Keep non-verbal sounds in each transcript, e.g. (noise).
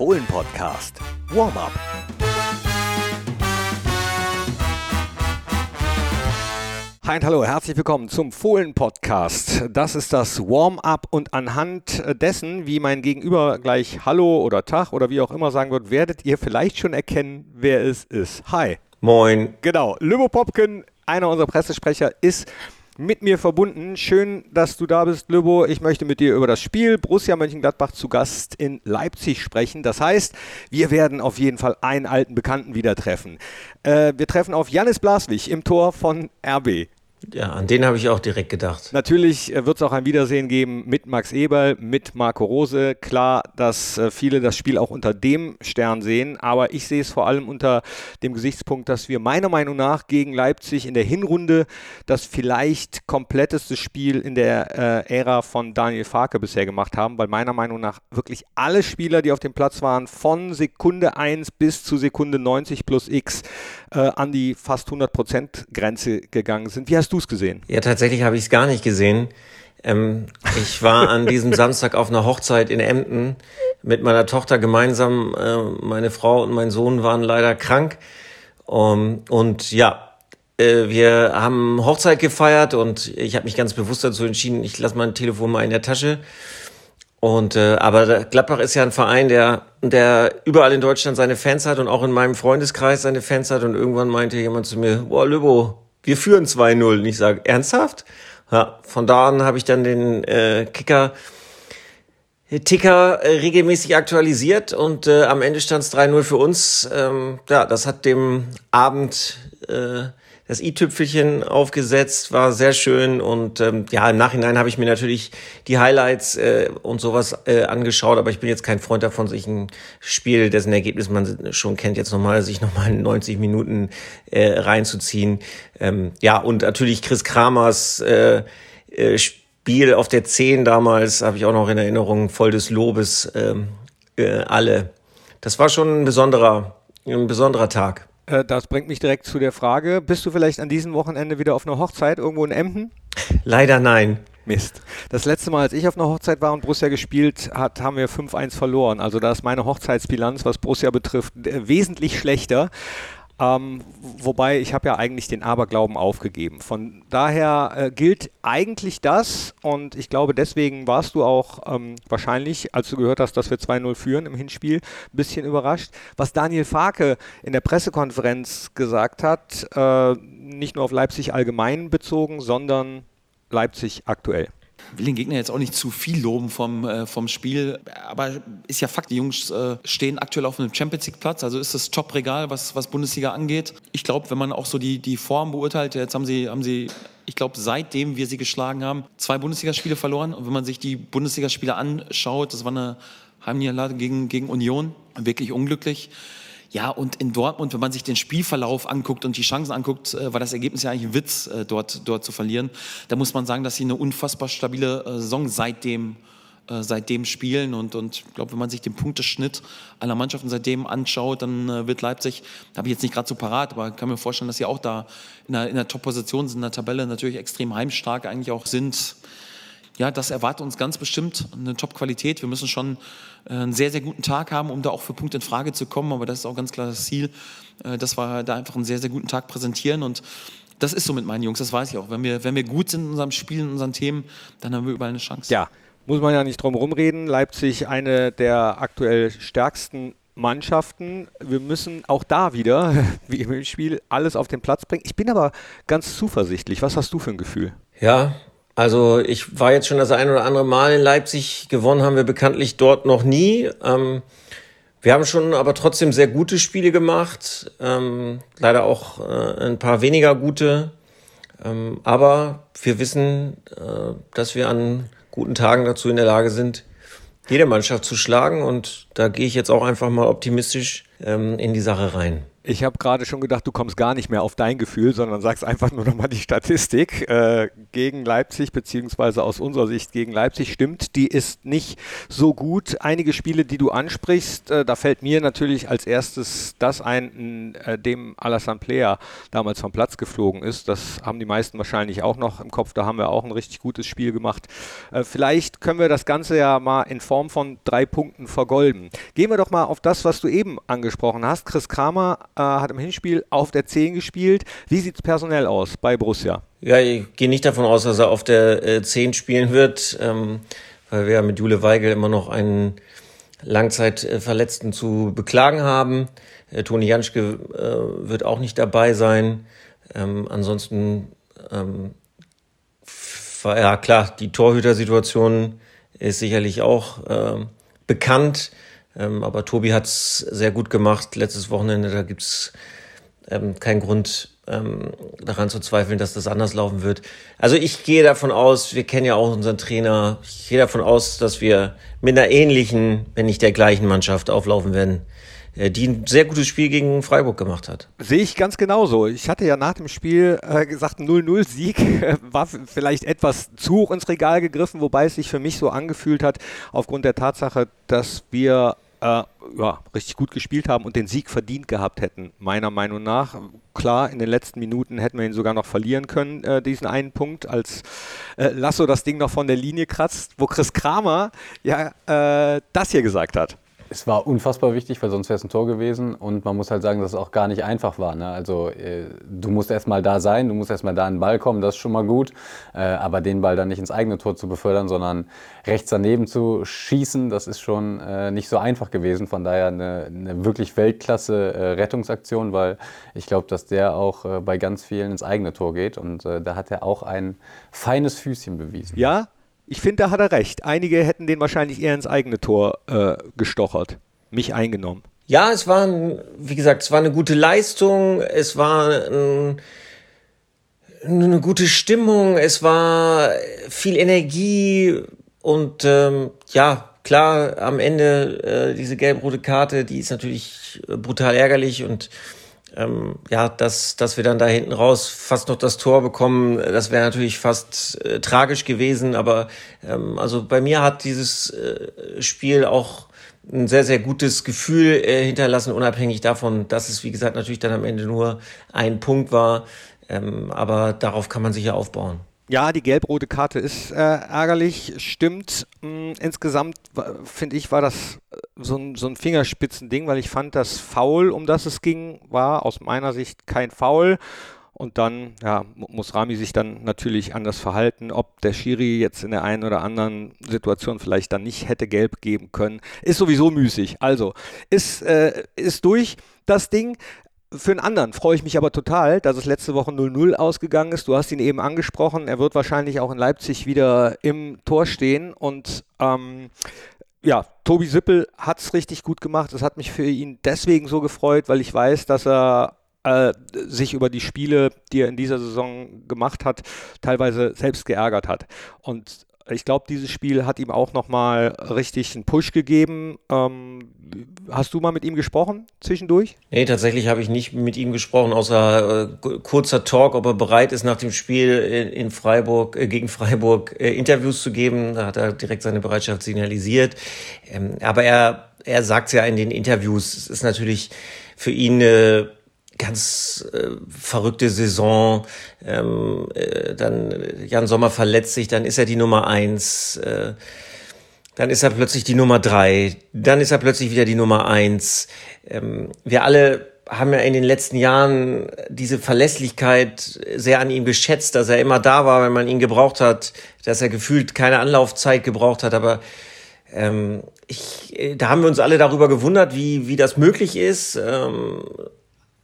Fohlen Podcast. Warm-up. Hi und hallo, herzlich willkommen zum Fohlen Podcast. Das ist das Warm-up und anhand dessen, wie mein Gegenüber gleich Hallo oder Tag oder wie auch immer sagen wird, werdet ihr vielleicht schon erkennen, wer es ist. Hi. Moin. Genau, Lübo Popken, einer unserer Pressesprecher, ist mit mir verbunden. Schön, dass du da bist, Löbo. Ich möchte mit dir über das Spiel Borussia Mönchengladbach zu Gast in Leipzig sprechen. Das heißt, wir werden auf jeden Fall einen alten Bekannten wieder treffen. Äh, wir treffen auf Janis Blaswig im Tor von RB. Ja, an den habe ich auch direkt gedacht. Natürlich äh, wird es auch ein Wiedersehen geben mit Max Eberl, mit Marco Rose. Klar, dass äh, viele das Spiel auch unter dem Stern sehen, aber ich sehe es vor allem unter dem Gesichtspunkt, dass wir meiner Meinung nach gegen Leipzig in der Hinrunde das vielleicht kompletteste Spiel in der äh, Ära von Daniel Farke bisher gemacht haben, weil meiner Meinung nach wirklich alle Spieler, die auf dem Platz waren, von Sekunde 1 bis zu Sekunde 90 plus X äh, an die fast 100% Grenze gegangen sind. Wie hast hast du es gesehen? Ja, tatsächlich habe ich es gar nicht gesehen. Ähm, ich war an diesem Samstag auf einer Hochzeit in Emden mit meiner Tochter gemeinsam. Äh, meine Frau und mein Sohn waren leider krank. Um, und ja, äh, wir haben Hochzeit gefeiert und ich habe mich ganz bewusst dazu entschieden, ich lasse mein Telefon mal in der Tasche. Und äh, aber Gladbach ist ja ein Verein, der der überall in Deutschland seine Fans hat und auch in meinem Freundeskreis seine Fans hat. Und irgendwann meinte jemand zu mir: Boah, Löbo, wir führen 2-0. Und ich sage, ernsthaft? Ja, von da an habe ich dann den äh, Kicker Ticker äh, regelmäßig aktualisiert und äh, am Ende stand es 3-0 für uns. Ähm, ja, das hat dem Abend äh, das i-Tüpfelchen aufgesetzt, war sehr schön und ähm, ja, im Nachhinein habe ich mir natürlich die Highlights äh, und sowas äh, angeschaut, aber ich bin jetzt kein Freund davon, sich ein Spiel, dessen Ergebnis man schon kennt, jetzt nochmal, sich nochmal 90 Minuten äh, reinzuziehen. Ähm, ja, und natürlich Chris Kramers äh, äh, Spiel auf der 10 damals, habe ich auch noch in Erinnerung, voll des Lobes, ähm, äh, alle. Das war schon ein besonderer, ein besonderer Tag. Äh, das bringt mich direkt zu der Frage, bist du vielleicht an diesem Wochenende wieder auf einer Hochzeit irgendwo in Emden? Leider nein. Mist. Das letzte Mal, als ich auf einer Hochzeit war und Borussia gespielt hat, haben wir 5-1 verloren. Also da ist meine Hochzeitsbilanz, was Borussia betrifft, äh, wesentlich schlechter. Ähm, wobei ich habe ja eigentlich den Aberglauben aufgegeben. Von daher äh, gilt eigentlich das und ich glaube, deswegen warst du auch ähm, wahrscheinlich, als du gehört hast, dass wir 2-0 führen im Hinspiel, ein bisschen überrascht. Was Daniel Farke in der Pressekonferenz gesagt hat, äh, nicht nur auf Leipzig allgemein bezogen, sondern Leipzig aktuell will den Gegner jetzt auch nicht zu viel loben vom, äh, vom Spiel, aber ist ja Fakt, die Jungs äh, stehen aktuell auf einem Champions League Platz, also ist das Top-Regal, was, was Bundesliga angeht. Ich glaube, wenn man auch so die, die Form beurteilt, jetzt haben sie, haben sie ich glaube, seitdem wir sie geschlagen haben, zwei Bundesligaspiele verloren. Und wenn man sich die Bundesligaspiele anschaut, das war eine Heimniederlage gegen, gegen Union, wirklich unglücklich. Ja, und in Dortmund, wenn man sich den Spielverlauf anguckt und die Chancen anguckt, äh, war das Ergebnis ja eigentlich ein Witz, äh, dort, dort zu verlieren. Da muss man sagen, dass sie eine unfassbar stabile äh, Saison seitdem seitdem spielen. Und, und ich glaube, wenn man sich den Punkteschnitt aller Mannschaften seitdem anschaut, dann wird Leipzig, habe ich jetzt nicht gerade so parat, aber kann mir vorstellen, dass sie auch da in der, in der Top-Position sind, in der Tabelle natürlich extrem heimstark eigentlich auch sind ja, das erwartet uns ganz bestimmt eine Top-Qualität. Wir müssen schon äh, einen sehr, sehr guten Tag haben, um da auch für Punkte in Frage zu kommen. Aber das ist auch ganz klar das Ziel, äh, dass wir da einfach einen sehr, sehr guten Tag präsentieren. Und das ist so mit meinen Jungs, das weiß ich auch. Wenn wir, wenn wir gut sind in unserem Spiel, in unseren Themen, dann haben wir überall eine Chance. Ja, muss man ja nicht drum rumreden. Leipzig eine der aktuell stärksten Mannschaften. Wir müssen auch da wieder, (laughs) wie im Spiel, alles auf den Platz bringen. Ich bin aber ganz zuversichtlich. Was hast du für ein Gefühl? Ja, also ich war jetzt schon das ein oder andere Mal in Leipzig. Gewonnen haben wir bekanntlich dort noch nie. Ähm, wir haben schon aber trotzdem sehr gute Spiele gemacht. Ähm, leider auch äh, ein paar weniger gute. Ähm, aber wir wissen, äh, dass wir an guten Tagen dazu in der Lage sind, jede Mannschaft zu schlagen. Und da gehe ich jetzt auch einfach mal optimistisch ähm, in die Sache rein. Ich habe gerade schon gedacht, du kommst gar nicht mehr auf dein Gefühl, sondern sagst einfach nur nochmal die Statistik äh, gegen Leipzig, beziehungsweise aus unserer Sicht gegen Leipzig stimmt. Die ist nicht so gut. Einige Spiele, die du ansprichst, äh, da fällt mir natürlich als erstes das ein, äh, dem Alassane Player damals vom Platz geflogen ist. Das haben die meisten wahrscheinlich auch noch im Kopf. Da haben wir auch ein richtig gutes Spiel gemacht. Äh, vielleicht können wir das Ganze ja mal in Form von drei Punkten vergolden. Gehen wir doch mal auf das, was du eben angesprochen hast. Chris Kramer äh, hat im Hinspiel auf der 10 gespielt. Wie sieht es personell aus bei Borussia? Ja, ich gehe nicht davon aus, dass er auf der äh, 10 spielen wird, ähm, weil wir ja mit Jule Weigel immer noch einen Langzeitverletzten zu beklagen haben. Äh, Toni Janschke äh, wird auch nicht dabei sein. Ähm, ansonsten ähm, ja klar, die Torhütersituation ist sicherlich auch äh, bekannt. Ähm, aber Tobi hat es sehr gut gemacht letztes Wochenende. Da gibt es ähm, keinen Grund ähm, daran zu zweifeln, dass das anders laufen wird. Also ich gehe davon aus, wir kennen ja auch unseren Trainer, ich gehe davon aus, dass wir mit einer ähnlichen, wenn nicht der gleichen Mannschaft auflaufen werden die ein sehr gutes Spiel gegen Freiburg gemacht hat. Sehe ich ganz genauso. Ich hatte ja nach dem Spiel äh, gesagt, 0-0-Sieg äh, war vielleicht etwas zu hoch ins Regal gegriffen, wobei es sich für mich so angefühlt hat, aufgrund der Tatsache, dass wir äh, ja, richtig gut gespielt haben und den Sieg verdient gehabt hätten, meiner Meinung nach. Klar, in den letzten Minuten hätten wir ihn sogar noch verlieren können, äh, diesen einen Punkt, als äh, Lasso das Ding noch von der Linie kratzt, wo Chris Kramer ja äh, das hier gesagt hat es war unfassbar wichtig, weil sonst wäre es ein Tor gewesen. Und man muss halt sagen, dass es auch gar nicht einfach war. Ne? Also äh, du musst erstmal da sein, du musst erstmal da den Ball kommen, das ist schon mal gut. Äh, aber den Ball dann nicht ins eigene Tor zu befördern, sondern rechts daneben zu schießen, das ist schon äh, nicht so einfach gewesen. Von daher eine, eine wirklich Weltklasse äh, Rettungsaktion, weil ich glaube, dass der auch äh, bei ganz vielen ins eigene Tor geht. Und äh, da hat er auch ein feines Füßchen bewiesen. Ja, ich finde, da hat er recht. Einige hätten den wahrscheinlich eher ins eigene Tor äh, gestochert. Mich eingenommen. Ja, es war, wie gesagt, es war eine gute Leistung, es war ein, eine gute Stimmung, es war viel Energie und ähm, ja, klar, am Ende äh, diese gelb-rote Karte, die ist natürlich brutal ärgerlich und ähm, ja, dass, dass wir dann da hinten raus fast noch das Tor bekommen, das wäre natürlich fast äh, tragisch gewesen. Aber ähm, also bei mir hat dieses äh, Spiel auch ein sehr, sehr gutes Gefühl äh, hinterlassen, unabhängig davon, dass es, wie gesagt, natürlich dann am Ende nur ein Punkt war. Ähm, aber darauf kann man sich ja aufbauen. Ja, die gelb-rote Karte ist äh, ärgerlich, stimmt. Mm, insgesamt finde ich, war das äh, so ein, so ein Fingerspitzending, weil ich fand, das Foul, um das es ging, war aus meiner Sicht kein Foul. Und dann ja, muss Rami sich dann natürlich anders verhalten. Ob der Schiri jetzt in der einen oder anderen Situation vielleicht dann nicht hätte gelb geben können, ist sowieso müßig. Also, ist, äh, ist durch das Ding. Für einen anderen freue ich mich aber total, dass es letzte Woche 0-0 ausgegangen ist. Du hast ihn eben angesprochen. Er wird wahrscheinlich auch in Leipzig wieder im Tor stehen. Und ähm, ja, Tobi Sippel hat es richtig gut gemacht. Es hat mich für ihn deswegen so gefreut, weil ich weiß, dass er äh, sich über die Spiele, die er in dieser Saison gemacht hat, teilweise selbst geärgert hat. Und ich glaube, dieses Spiel hat ihm auch nochmal richtig einen Push gegeben. Ähm, hast du mal mit ihm gesprochen zwischendurch? Nee, tatsächlich habe ich nicht mit ihm gesprochen, außer äh, kurzer Talk, ob er bereit ist, nach dem Spiel in, Freiburg, äh, gegen Freiburg äh, Interviews zu geben. Da hat er direkt seine Bereitschaft signalisiert. Ähm, aber er, er sagt es ja in den Interviews, es ist natürlich für ihn eine ganz äh, verrückte Saison. Ähm, äh, dann Jan Sommer verletzt sich, dann ist er die Nummer eins. Äh, dann ist er plötzlich die Nummer drei. Dann ist er plötzlich wieder die Nummer eins. Ähm, wir alle haben ja in den letzten Jahren diese Verlässlichkeit sehr an ihm geschätzt, dass er immer da war, wenn man ihn gebraucht hat, dass er gefühlt keine Anlaufzeit gebraucht hat, aber ähm, ich, äh, da haben wir uns alle darüber gewundert, wie, wie das möglich ist. Ähm,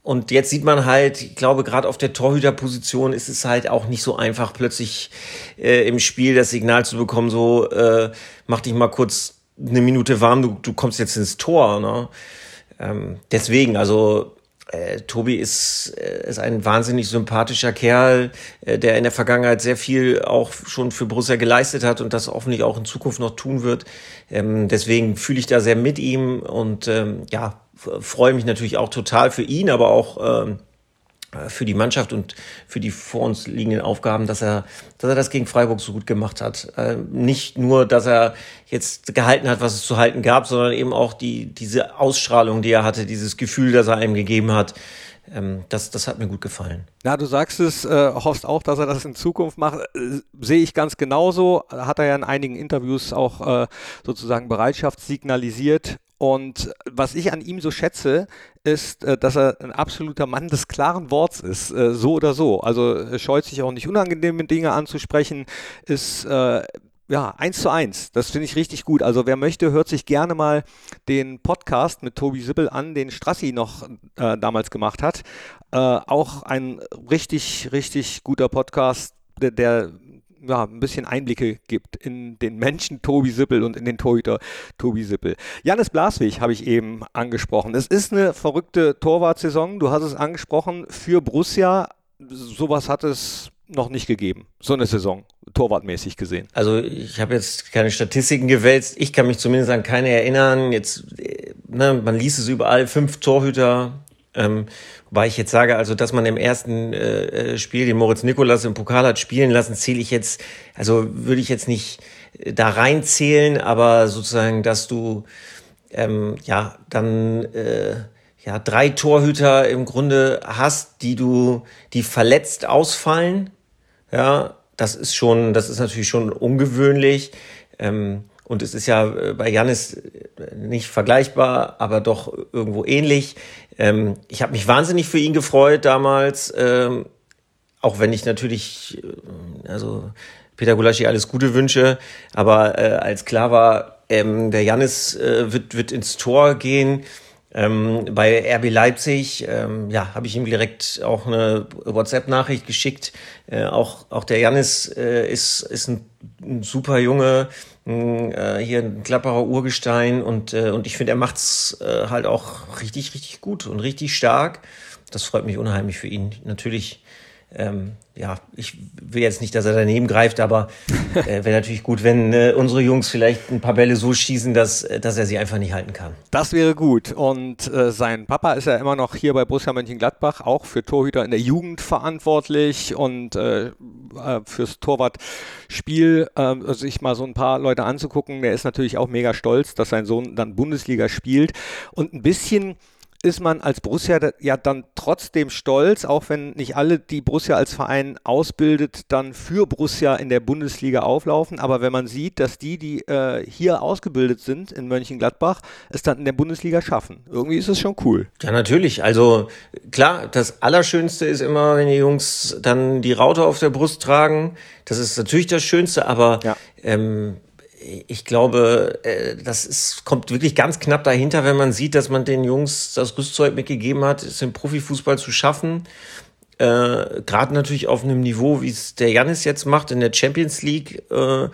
und jetzt sieht man halt, ich glaube, gerade auf der Torhüterposition ist es halt auch nicht so einfach, plötzlich äh, im Spiel das Signal zu bekommen, so äh, mach dich mal kurz eine Minute warm, du, du kommst jetzt ins Tor. Ne? Ähm, deswegen, also äh, Tobi ist, äh, ist ein wahnsinnig sympathischer Kerl, äh, der in der Vergangenheit sehr viel auch schon für Borussia geleistet hat und das hoffentlich auch in Zukunft noch tun wird. Ähm, deswegen fühle ich da sehr mit ihm und ähm, ja, freue mich natürlich auch total für ihn, aber auch ähm, für die Mannschaft und für die vor uns liegenden Aufgaben, dass er, dass er das gegen Freiburg so gut gemacht hat. Äh, nicht nur, dass er jetzt gehalten hat, was es zu halten gab, sondern eben auch die, diese Ausstrahlung, die er hatte, dieses Gefühl, das er einem gegeben hat. Ähm, das, das hat mir gut gefallen. Na, du sagst es, äh, hoffst auch, dass er das in Zukunft macht. Äh, Sehe ich ganz genauso. Hat er ja in einigen Interviews auch äh, sozusagen Bereitschaft signalisiert. Und was ich an ihm so schätze, ist, äh, dass er ein absoluter Mann des klaren Worts ist, äh, so oder so. Also scheut sich auch nicht unangenehme Dinge anzusprechen, ist äh, ja, eins zu eins. Das finde ich richtig gut. Also wer möchte, hört sich gerne mal den Podcast mit Tobi Sibbel an, den Strassi noch äh, damals gemacht hat. Äh, auch ein richtig, richtig guter Podcast, der, der ja, ein bisschen Einblicke gibt in den Menschen Tobi Sippel und in den Torhüter Tobi Sippel. Janis Blaswig habe ich eben angesprochen. Es ist eine verrückte Torwartsaison. Du hast es angesprochen. Für Borussia, sowas hat es noch nicht gegeben. So eine Saison, torwartmäßig gesehen. Also ich habe jetzt keine Statistiken gewälzt. Ich kann mich zumindest an keine erinnern. Jetzt, ne, man liest es überall, fünf Torhüter. Ähm, wobei ich jetzt sage, also dass man im ersten äh, äh Spiel den Moritz Nikolas im Pokal hat spielen lassen, zähle ich jetzt, also würde ich jetzt nicht äh, da reinzählen, aber sozusagen, dass du ähm, ja dann äh, ja drei Torhüter im Grunde hast, die du, die verletzt ausfallen ja, das ist schon, das ist natürlich schon ungewöhnlich. Ähm, und es ist ja äh, bei Janis äh, nicht vergleichbar, aber doch irgendwo ähnlich. Ähm, ich habe mich wahnsinnig für ihn gefreut damals, ähm, auch wenn ich natürlich, äh, also Peter Gulaschi alles Gute wünsche, aber äh, als klar war, ähm, der Janis äh, wird, wird ins Tor gehen, ähm, bei RB Leipzig, ähm, ja, habe ich ihm direkt auch eine WhatsApp-Nachricht geschickt. Äh, auch, auch der Janis äh, ist, ist ein, ein super Junge, äh, hier ein Klapperer Urgestein und, äh, und ich finde, er macht's äh, halt auch richtig, richtig gut und richtig stark. Das freut mich unheimlich für ihn. Natürlich ähm, ja, ich will jetzt nicht, dass er daneben greift, aber äh, wäre natürlich gut, wenn äh, unsere Jungs vielleicht ein paar Bälle so schießen, dass, äh, dass er sie einfach nicht halten kann. Das wäre gut. Und äh, sein Papa ist ja immer noch hier bei Borussia Mönchengladbach, auch für Torhüter in der Jugend verantwortlich und äh, äh, fürs Torwartspiel, äh, sich mal so ein paar Leute anzugucken. Der ist natürlich auch mega stolz, dass sein Sohn dann Bundesliga spielt. Und ein bisschen ist man als Borussia ja dann trotzdem stolz, auch wenn nicht alle, die Borussia als Verein ausbildet, dann für Borussia in der Bundesliga auflaufen. Aber wenn man sieht, dass die, die äh, hier ausgebildet sind in Mönchengladbach, es dann in der Bundesliga schaffen, irgendwie ist es schon cool. Ja, natürlich. Also klar, das Allerschönste ist immer, wenn die Jungs dann die Raute auf der Brust tragen. Das ist natürlich das Schönste, aber ja. ähm, ich glaube, äh, das ist, kommt wirklich ganz knapp dahinter, wenn man sieht, dass man den Jungs das Rüstzeug mitgegeben hat, es im Profifußball zu schaffen. Äh, Gerade natürlich auf einem Niveau, wie es der Janis jetzt macht, in der Champions League, äh,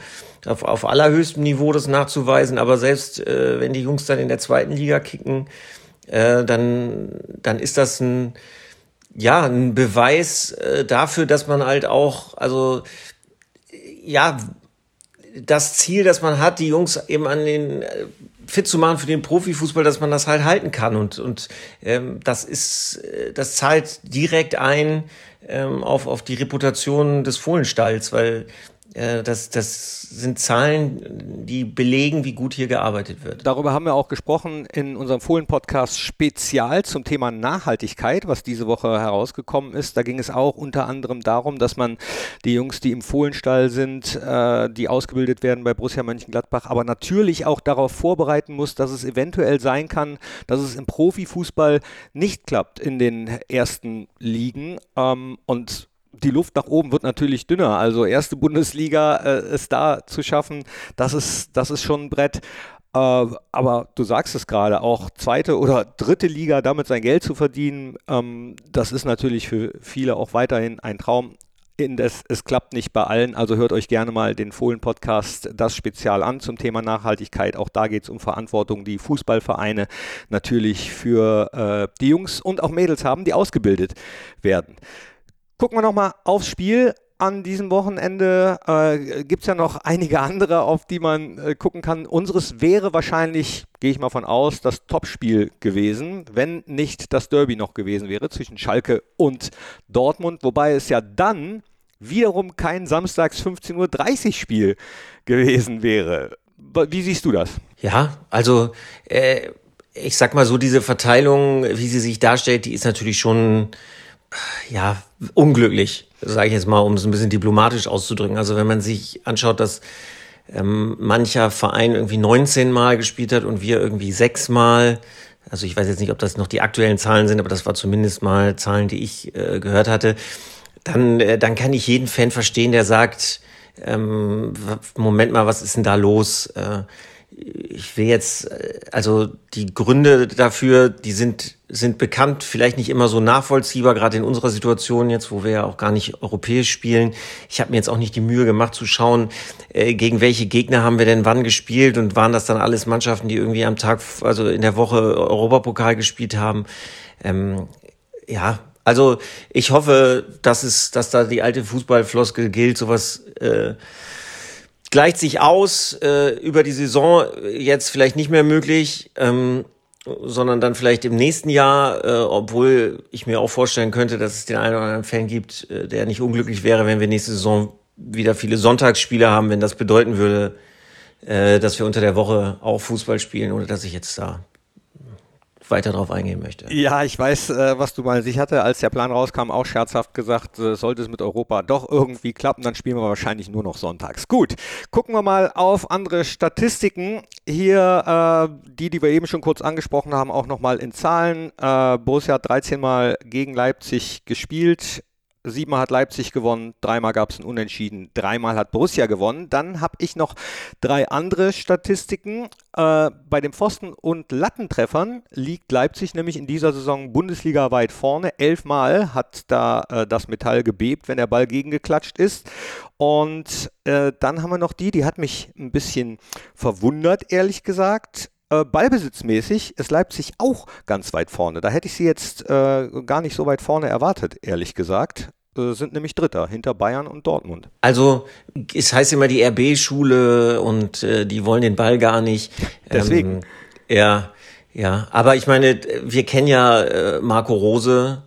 auf, auf allerhöchstem Niveau das nachzuweisen. Aber selbst äh, wenn die Jungs dann in der zweiten Liga kicken, äh, dann, dann ist das ein, ja, ein Beweis äh, dafür, dass man halt auch, also, ja, das Ziel, das man hat, die Jungs eben an den äh, fit zu machen für den Profifußball, dass man das halt halten kann. Und und ähm, das ist äh, das zahlt direkt ein ähm, auf auf die Reputation des Fohlenstalls, weil das, das sind Zahlen, die belegen, wie gut hier gearbeitet wird. Darüber haben wir auch gesprochen in unserem Fohlen-Podcast Spezial zum Thema Nachhaltigkeit, was diese Woche herausgekommen ist. Da ging es auch unter anderem darum, dass man die Jungs, die im Fohlenstall sind, äh, die ausgebildet werden bei Borussia Mönchengladbach, aber natürlich auch darauf vorbereiten muss, dass es eventuell sein kann, dass es im Profifußball nicht klappt in den ersten Ligen. Ähm, und die Luft nach oben wird natürlich dünner. Also erste Bundesliga äh, es da zu schaffen, das ist, das ist schon ein Brett. Äh, aber du sagst es gerade, auch zweite oder dritte Liga damit sein Geld zu verdienen, ähm, das ist natürlich für viele auch weiterhin ein Traum. Indes, es klappt nicht bei allen, also hört euch gerne mal den Fohlen-Podcast, das Spezial an zum Thema Nachhaltigkeit. Auch da geht es um Verantwortung, die Fußballvereine natürlich für äh, die Jungs und auch Mädels haben, die ausgebildet werden. Gucken wir nochmal aufs Spiel an diesem Wochenende. Äh, Gibt es ja noch einige andere, auf die man äh, gucken kann. Unseres wäre wahrscheinlich gehe ich mal von aus, das Topspiel gewesen, wenn nicht das Derby noch gewesen wäre zwischen Schalke und Dortmund, wobei es ja dann wiederum kein Samstags 15.30 Uhr Spiel gewesen wäre. Wie siehst du das? Ja, also äh, ich sag mal so, diese Verteilung, wie sie sich darstellt, die ist natürlich schon ja unglücklich, sage ich jetzt mal, um es ein bisschen diplomatisch auszudrücken. Also wenn man sich anschaut, dass ähm, mancher Verein irgendwie 19 Mal gespielt hat und wir irgendwie sechs Mal. Also ich weiß jetzt nicht, ob das noch die aktuellen Zahlen sind, aber das war zumindest mal Zahlen, die ich äh, gehört hatte. Dann, äh, dann kann ich jeden Fan verstehen, der sagt, ähm, Moment mal, was ist denn da los? Äh, ich will jetzt, äh, also die Gründe dafür, die sind, sind bekannt, vielleicht nicht immer so nachvollziehbar, gerade in unserer Situation jetzt, wo wir ja auch gar nicht europäisch spielen. Ich habe mir jetzt auch nicht die Mühe gemacht zu schauen, äh, gegen welche Gegner haben wir denn wann gespielt und waren das dann alles Mannschaften, die irgendwie am Tag, also in der Woche Europapokal gespielt haben. Ähm, ja, also ich hoffe, dass es, dass da die alte Fußballfloskel gilt, sowas äh, gleicht sich aus, äh, über die Saison jetzt vielleicht nicht mehr möglich, ähm, sondern dann vielleicht im nächsten Jahr, äh, obwohl ich mir auch vorstellen könnte, dass es den einen oder anderen Fan gibt, äh, der nicht unglücklich wäre, wenn wir nächste Saison wieder viele Sonntagsspiele haben, wenn das bedeuten würde, äh, dass wir unter der Woche auch Fußball spielen, ohne dass ich jetzt da weiter darauf eingehen möchte. Ja, ich weiß, äh, was du meinst. Ich hatte, als der Plan rauskam, auch scherzhaft gesagt, äh, sollte es mit Europa doch irgendwie klappen, dann spielen wir wahrscheinlich nur noch sonntags. Gut, gucken wir mal auf andere Statistiken. Hier äh, die, die wir eben schon kurz angesprochen haben, auch nochmal in Zahlen. Äh, Borussia hat 13 Mal gegen Leipzig gespielt, Siebenmal hat Leipzig gewonnen, dreimal gab es ein Unentschieden, dreimal hat Borussia gewonnen. Dann habe ich noch drei andere Statistiken. Äh, bei den Pfosten- und Lattentreffern liegt Leipzig nämlich in dieser Saison Bundesliga weit vorne. Elfmal hat da äh, das Metall gebebt, wenn der Ball gegengeklatscht ist. Und äh, dann haben wir noch die, die hat mich ein bisschen verwundert, ehrlich gesagt. Äh, ballbesitzmäßig ist Leipzig auch ganz weit vorne. Da hätte ich sie jetzt äh, gar nicht so weit vorne erwartet, ehrlich gesagt. Äh, sind nämlich Dritter hinter Bayern und Dortmund. Also es heißt immer die RB-Schule und äh, die wollen den Ball gar nicht. Deswegen. Ähm, ja, ja. Aber ich meine, wir kennen ja äh, Marco Rose,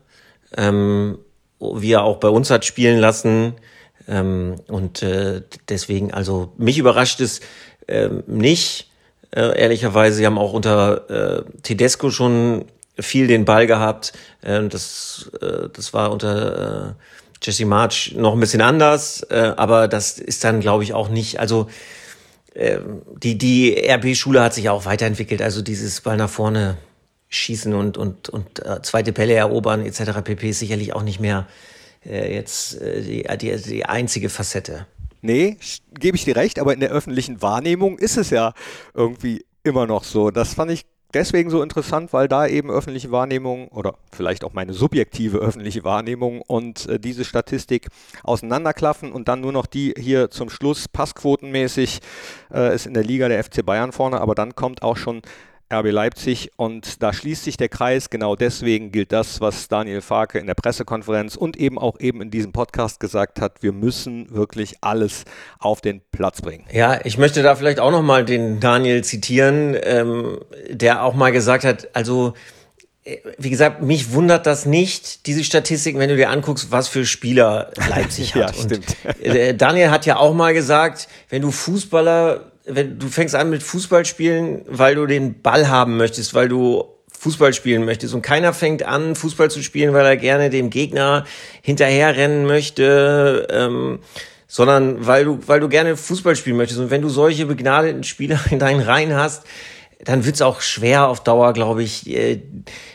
ähm, wie er auch bei uns hat spielen lassen. Ähm, und äh, deswegen, also mich überrascht es äh, nicht äh, ehrlicherweise. Sie haben auch unter äh, Tedesco schon viel den Ball gehabt. Äh, das, äh, das war unter äh, Jesse March noch ein bisschen anders, äh, aber das ist dann, glaube ich, auch nicht. Also äh, die, die RB-Schule hat sich auch weiterentwickelt. Also dieses Ball nach vorne schießen und, und, und äh, zweite Bälle erobern etc. pp. ist sicherlich auch nicht mehr äh, jetzt äh, die, die, die einzige Facette. Nee, gebe ich dir recht, aber in der öffentlichen Wahrnehmung ist es ja irgendwie immer noch so. Das fand ich deswegen so interessant, weil da eben öffentliche Wahrnehmung oder vielleicht auch meine subjektive öffentliche Wahrnehmung und äh, diese Statistik auseinanderklaffen und dann nur noch die hier zum Schluss passquotenmäßig äh, ist in der Liga der FC Bayern vorne, aber dann kommt auch schon RB Leipzig und da schließt sich der Kreis. Genau deswegen gilt das, was Daniel Farke in der Pressekonferenz und eben auch eben in diesem Podcast gesagt hat. Wir müssen wirklich alles auf den Platz bringen. Ja, ich möchte da vielleicht auch nochmal den Daniel zitieren, ähm, der auch mal gesagt hat, also äh, wie gesagt, mich wundert das nicht, diese Statistiken, wenn du dir anguckst, was für Spieler Leipzig (laughs) hat. ja, stimmt. Und, äh, Daniel hat ja auch mal gesagt, wenn du Fußballer wenn du fängst an mit Fußballspielen, weil du den Ball haben möchtest, weil du Fußball spielen möchtest und keiner fängt an, Fußball zu spielen, weil er gerne dem Gegner hinterherrennen möchte, ähm, sondern weil du, weil du gerne Fußball spielen möchtest. Und wenn du solche begnadeten Spieler in deinen Reihen hast, dann wird's auch schwer auf Dauer, glaube ich. Äh,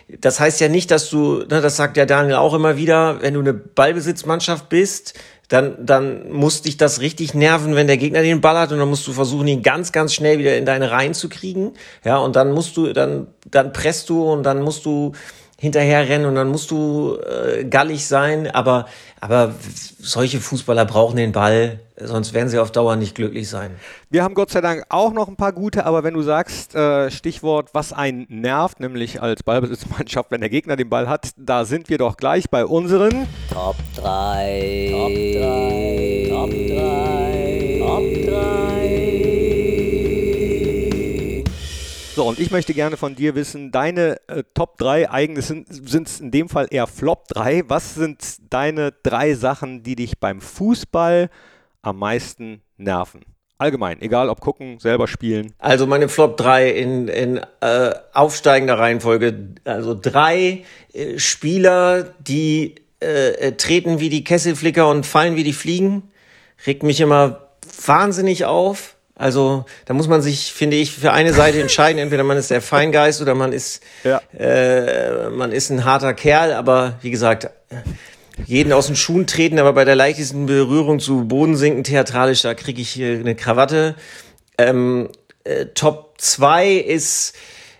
das heißt ja nicht, dass du, ne, das sagt ja Daniel auch immer wieder, wenn du eine Ballbesitzmannschaft bist, dann, dann muss dich das richtig nerven, wenn der Gegner den Ball hat und dann musst du versuchen, ihn ganz, ganz schnell wieder in deine Reihen zu kriegen. Ja, und dann musst du, dann, dann presst du und dann musst du hinterher rennen und dann musst du äh, gallig sein, aber, aber solche Fußballer brauchen den Ball, sonst werden sie auf Dauer nicht glücklich sein. Wir haben Gott sei Dank auch noch ein paar gute, aber wenn du sagst, äh, Stichwort, was einen nervt, nämlich als Ballbesitzmannschaft, wenn der Gegner den Ball hat, da sind wir doch gleich bei unseren Top 3. Top 3. Top 3. Top 3. So, und ich möchte gerne von dir wissen, deine äh, Top 3 eigene sind es in dem Fall eher Flop 3. Was sind deine drei Sachen, die dich beim Fußball am meisten nerven? Allgemein, egal ob gucken, selber spielen. Also meine Flop 3 in, in äh, aufsteigender Reihenfolge. Also drei äh, Spieler, die äh, äh, treten wie die Kesselflicker und fallen wie die Fliegen. Regt mich immer wahnsinnig auf. Also da muss man sich, finde ich, für eine Seite (laughs) entscheiden. Entweder man ist der Feingeist oder man ist, Ja. äh, man ist ein harter Kerl. Aber wie gesagt, jeden aus den Schuhen treten, aber bei der leichtesten Berührung zu Boden sinken, theatralisch, da kriege ich hier eine Krawatte. Ähm, äh, Top 2 ist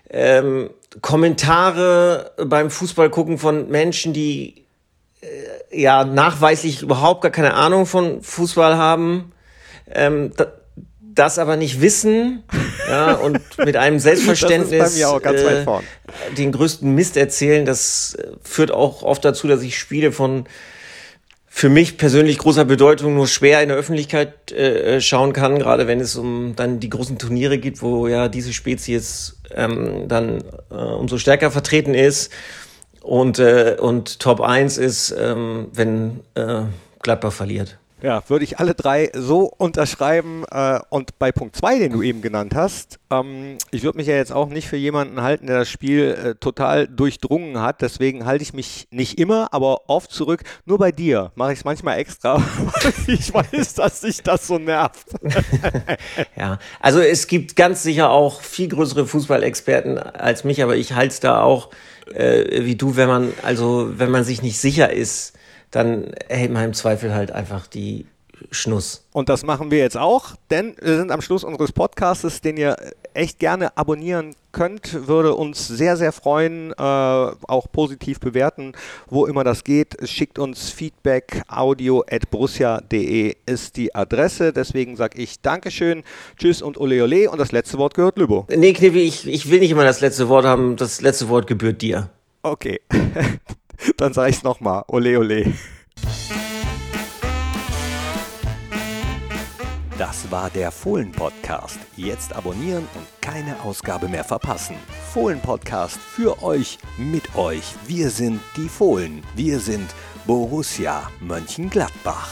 ähm, Kommentare beim Fußball gucken von Menschen, die äh, ja nachweislich überhaupt gar keine Ahnung von Fußball haben. Ähm, da, das aber nicht wissen ja, und mit einem Selbstverständnis (laughs) Das ist bei mir auch ganz weit äh, vorn. Den größten Mist erzählen, das äh, führt auch oft dazu, dass ich Spiele von für mich persönlich großer Bedeutung nur schwer in der Öffentlichkeit äh, schauen kann, gerade wenn es um dann die großen Turniere geht, wo ja diese Spezies ähm, dann äh, umso stärker vertreten ist. Und, äh, und Top 1 ist, ähm, wenn äh, Gladbach verliert. Ja, würde ich alle drei so unterschreiben. Äh, und bei Punkt 2, den du eben genannt hast, ähm, ich würde mich ja jetzt auch nicht für jemanden halten, der das Spiel äh, total durchdrungen hat. Deswegen halte ich mich nicht immer, aber oft zurück. Nur bei dir mache ich es manchmal extra, (laughs) weil ich weiß, dass dich das so nervt. (laughs) Ja, also es gibt ganz sicher auch viel größere Fußballexperten als mich, aber ich halte es da auch äh, wie du, wenn man, also wenn man sich nicht sicher ist, dann hält man im Zweifel halt einfach die Schnuss. Und das machen wir jetzt auch, denn wir sind am Schluss unseres Podcasts, den ihr echt gerne abonnieren könnt. Würde uns sehr, sehr freuen, äh, auch positiv bewerten, wo immer das geht. Schickt uns Feedback, audio at borussia.de ist die Adresse. Deswegen sage ich Dankeschön, Tschüss und Ole Ole. Und das letzte Wort gehört Lübo. Nee, Knippi, ich, ich will nicht immer das letzte Wort haben. Das letzte Wort gebührt dir. Okay, (laughs) (laughs) dann sage ich es nochmal. Ole Ole. Das war der Fohlen-Podcast. Jetzt abonnieren und keine Ausgabe mehr verpassen. Fohlen-Podcast für euch, mit euch. Wir sind die Fohlen. Wir sind Borussia Mönchengladbach.